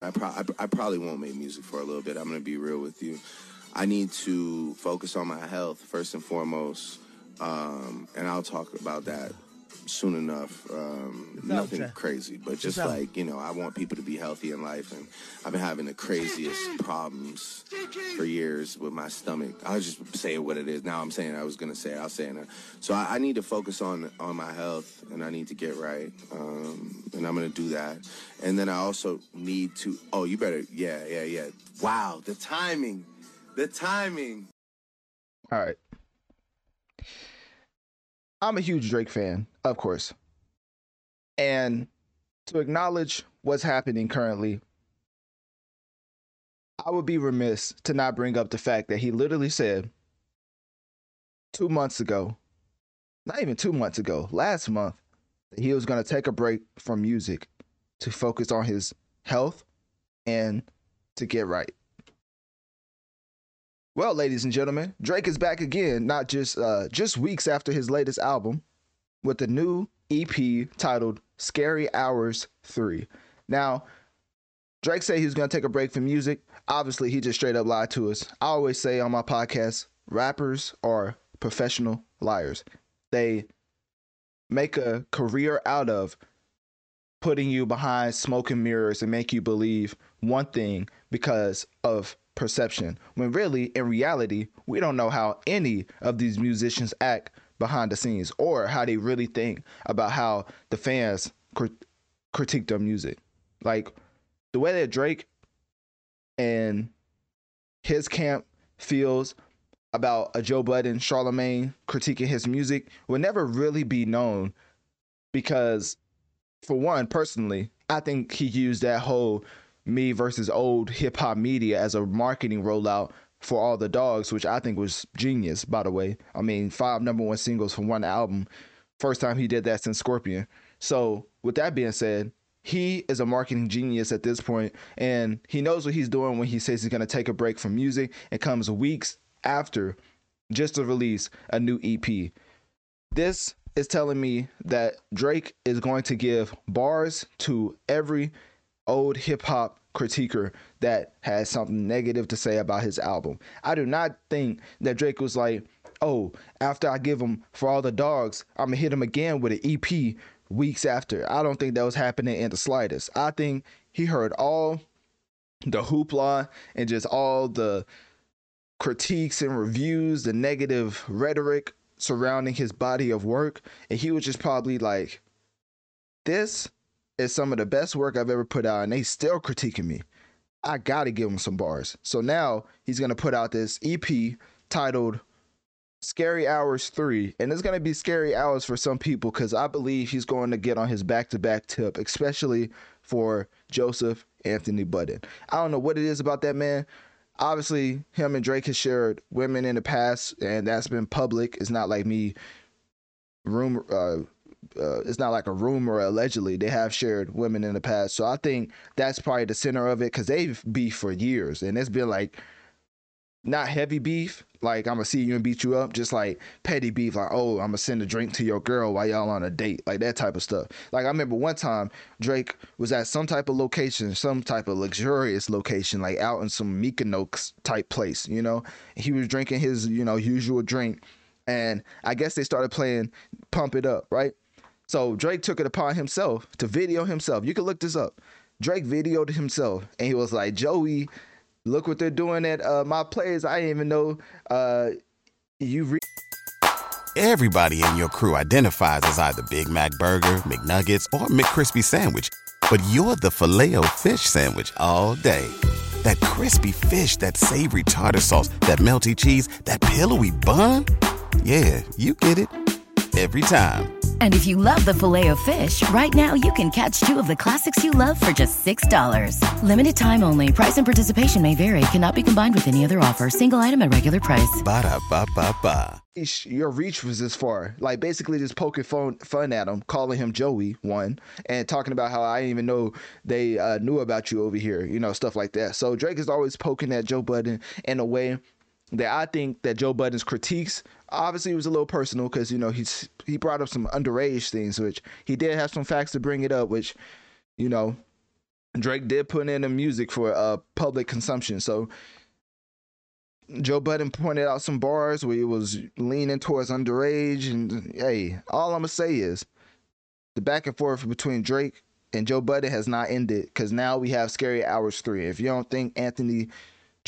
I, pro- I, I probably won't make music for a little bit. I'm going to be real with you. I need to focus on my health first and foremost. Um, and I'll talk about that soon enough. Um, nothing Jay. crazy, but just out. like, you know, I want people to be healthy in life. And I've been having the craziest problems for years with my stomach. I'll just say what it is. Now I'm saying I was going to say. I'll say it now. So I, I need to focus on, on my health and I need to get right. Um, and I'm going to do that. And then I also need to, oh, you better, yeah, yeah, yeah. Wow, the timing, the timing. All right. I'm a huge Drake fan, of course. And to acknowledge what's happening currently, I would be remiss to not bring up the fact that he literally said two months ago, not even two months ago, last month, that he was going to take a break from music to focus on his health and to get right. Well, ladies and gentlemen, Drake is back again, not just uh just weeks after his latest album with a new EP titled Scary Hours 3. Now, Drake said he was going to take a break from music. Obviously, he just straight up lied to us. I always say on my podcast, rappers are professional liars. They make a career out of putting you behind smoke and mirrors and make you believe one thing because of perception. When really, in reality, we don't know how any of these musicians act behind the scenes or how they really think about how the fans crit- critique their music. Like the way that Drake and his camp feels about a Joe Budden, Charlamagne critiquing his music will never really be known because for one, personally, I think he used that whole me versus old hip hop media as a marketing rollout for all the dogs, which I think was genius, by the way. I mean, five number one singles from one album. First time he did that since Scorpion. So, with that being said, he is a marketing genius at this point, and he knows what he's doing when he says he's going to take a break from music. It comes weeks after just to release a new EP. This is telling me that Drake is going to give bars to every old hip hop critiquer that has something negative to say about his album. I do not think that Drake was like, oh, after I give him for all the dogs, I'm gonna hit him again with an EP weeks after. I don't think that was happening in the slightest. I think he heard all the hoopla and just all the critiques and reviews, the negative rhetoric surrounding his body of work, and he was just probably like, this is some of the best work I've ever put out, and they still critiquing me. I gotta give him some bars. So now he's gonna put out this EP titled Scary Hours 3. And it's gonna be scary hours for some people because I believe he's going to get on his back to back tip, especially for Joseph Anthony Budden. I don't know what it is about that man. Obviously, him and Drake has shared women in the past, and that's been public. It's not like me rumor uh, uh, it's not like a rumor allegedly they have shared women in the past so i think that's probably the center of it because they've beef for years and it's been like not heavy beef like i'm gonna see you and beat you up just like petty beef like oh i'm gonna send a drink to your girl while y'all on a date like that type of stuff like i remember one time drake was at some type of location some type of luxurious location like out in some mykonos type place you know he was drinking his you know usual drink and I guess they started playing Pump It Up, right? So Drake took it upon himself to video himself. You can look this up. Drake videoed himself and he was like, Joey, look what they're doing at uh, my plays. I didn't even know uh, you. Re- Everybody in your crew identifies as either Big Mac Burger, McNuggets, or McCrispy Sandwich. But you're the filet fish Sandwich all day. That crispy fish, that savory tartar sauce, that melty cheese, that pillowy bun. Yeah, you get it. Every time. And if you love the Filet-O-Fish, right now you can catch two of the classics you love for just $6. Limited time only. Price and participation may vary. Cannot be combined with any other offer. Single item at regular price. Ba da ba ba ba. your reach was this far. Like basically just poking fun, fun at him, calling him Joey one, and talking about how I didn't even know they uh, knew about you over here, you know, stuff like that. So Drake is always poking at Joe Budden in a way that I think that Joe Budden's critiques obviously was a little personal because you know he's he brought up some underage things, which he did have some facts to bring it up, which you know Drake did put in the music for uh public consumption. So Joe Budden pointed out some bars where he was leaning towards underage, and hey, all I'm gonna say is the back and forth between Drake and Joe Budden has not ended because now we have Scary Hours three. If you don't think Anthony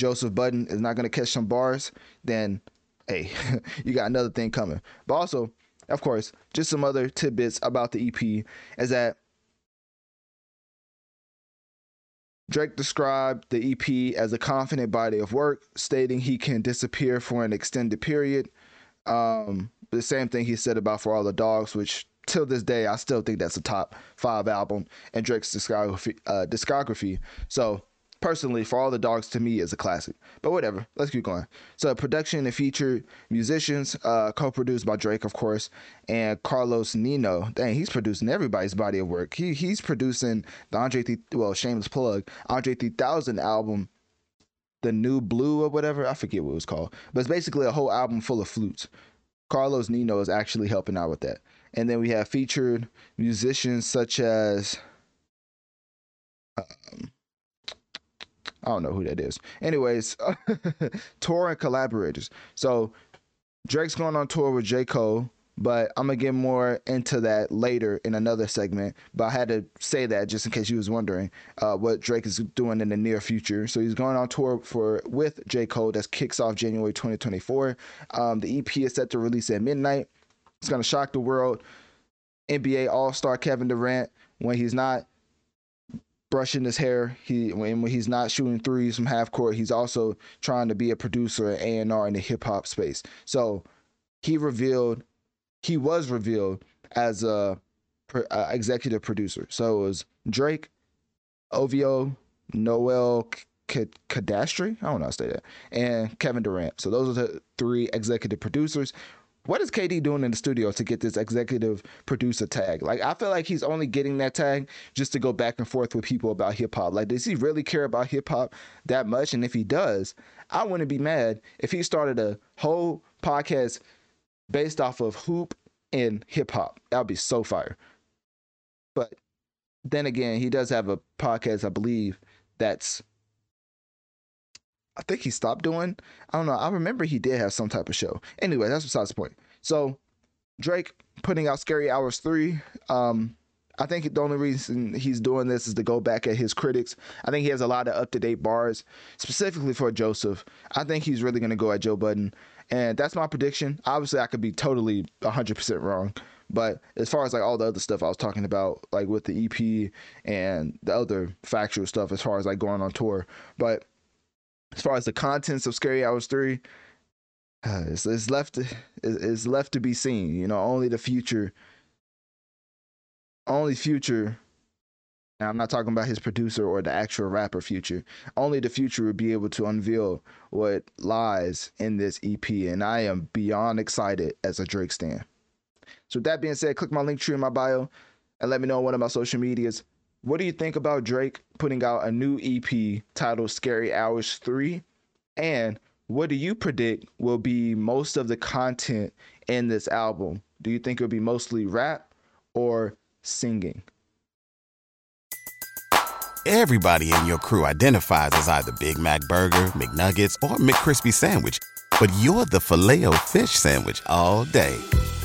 Joseph Budden is not gonna catch some bars, then hey, you got another thing coming. But also, of course, just some other tidbits about the EP is that Drake described the EP as a confident body of work, stating he can disappear for an extended period. Um, the same thing he said about For All the Dogs, which till this day I still think that's a top five album in Drake's discography. Uh, discography. So personally, For All the Dogs to me is a classic. But whatever, let's keep going. So production and featured musicians, uh, co-produced by Drake, of course, and Carlos Nino. Dang, he's producing everybody's body of work. He he's producing the Andre, Th- well, shameless plug, Andre 3000 album, the New Blue or whatever. I forget what it was called, but it's basically a whole album full of flutes. Carlos Nino is actually helping out with that. And then we have featured musicians such as um, I don't know who that is. Anyways, tour and collaborators. So Drake's going on tour with J. Cole, but I'm gonna get more into that later in another segment. But I had to say that just in case you was wondering uh, what Drake is doing in the near future. So he's going on tour for with J. Cole. That kicks off January 2024. Um, the EP is set to release at midnight. It's gonna shock the world. NBA All Star Kevin Durant when he's not brushing his hair. He when, when he's not shooting threes from half court, he's also trying to be a producer at A and R in the hip hop space. So he revealed he was revealed as a, uh executive producer. So it was Drake, OVO, Noel Cadastre, I don't know how to say that, and Kevin Durant. So those are the three executive producers. What is KD doing in the studio to get this executive producer tag? Like, I feel like he's only getting that tag just to go back and forth with people about hip hop. Like, does he really care about hip hop that much? And if he does, I wouldn't be mad if he started a whole podcast based off of hoop and hip hop. That would be so fire. But then again, he does have a podcast, I believe, that's I think he stopped doing. I don't know. I remember he did have some type of show. Anyway, that's besides the point. So Drake putting out Scary Hours 3. Um, I think the only reason he's doing this is to go back at his critics. I think he has a lot of up to date bars, specifically for Joseph. I think he's really going to go at Joe Budden. And that's my prediction. Obviously, I could be totally 100% wrong. But as far as like all the other stuff I was talking about, like with the EP and the other factual stuff, as far as like going on tour. But as far as the contents of Scary Hours 3, uh, it's, it's left it's, it's left to be seen. You know, only the future only future now I'm not talking about his producer or the actual rapper future. Only the future will be able to unveil what lies in this EP, and I am beyond excited as a Drake stan. So with that being said, click my Linktree in my bio and let me know on one of my social medias. What do you think about Drake putting out a new EP titled Scary Hours 3? And what do you predict will be most of the content in this album? Do you think it'll be mostly rap or singing? Everybody in your crew identifies as either Big Mac Burger, McNuggets, or McCrispy Sandwich. But you're the filet fish Sandwich all day.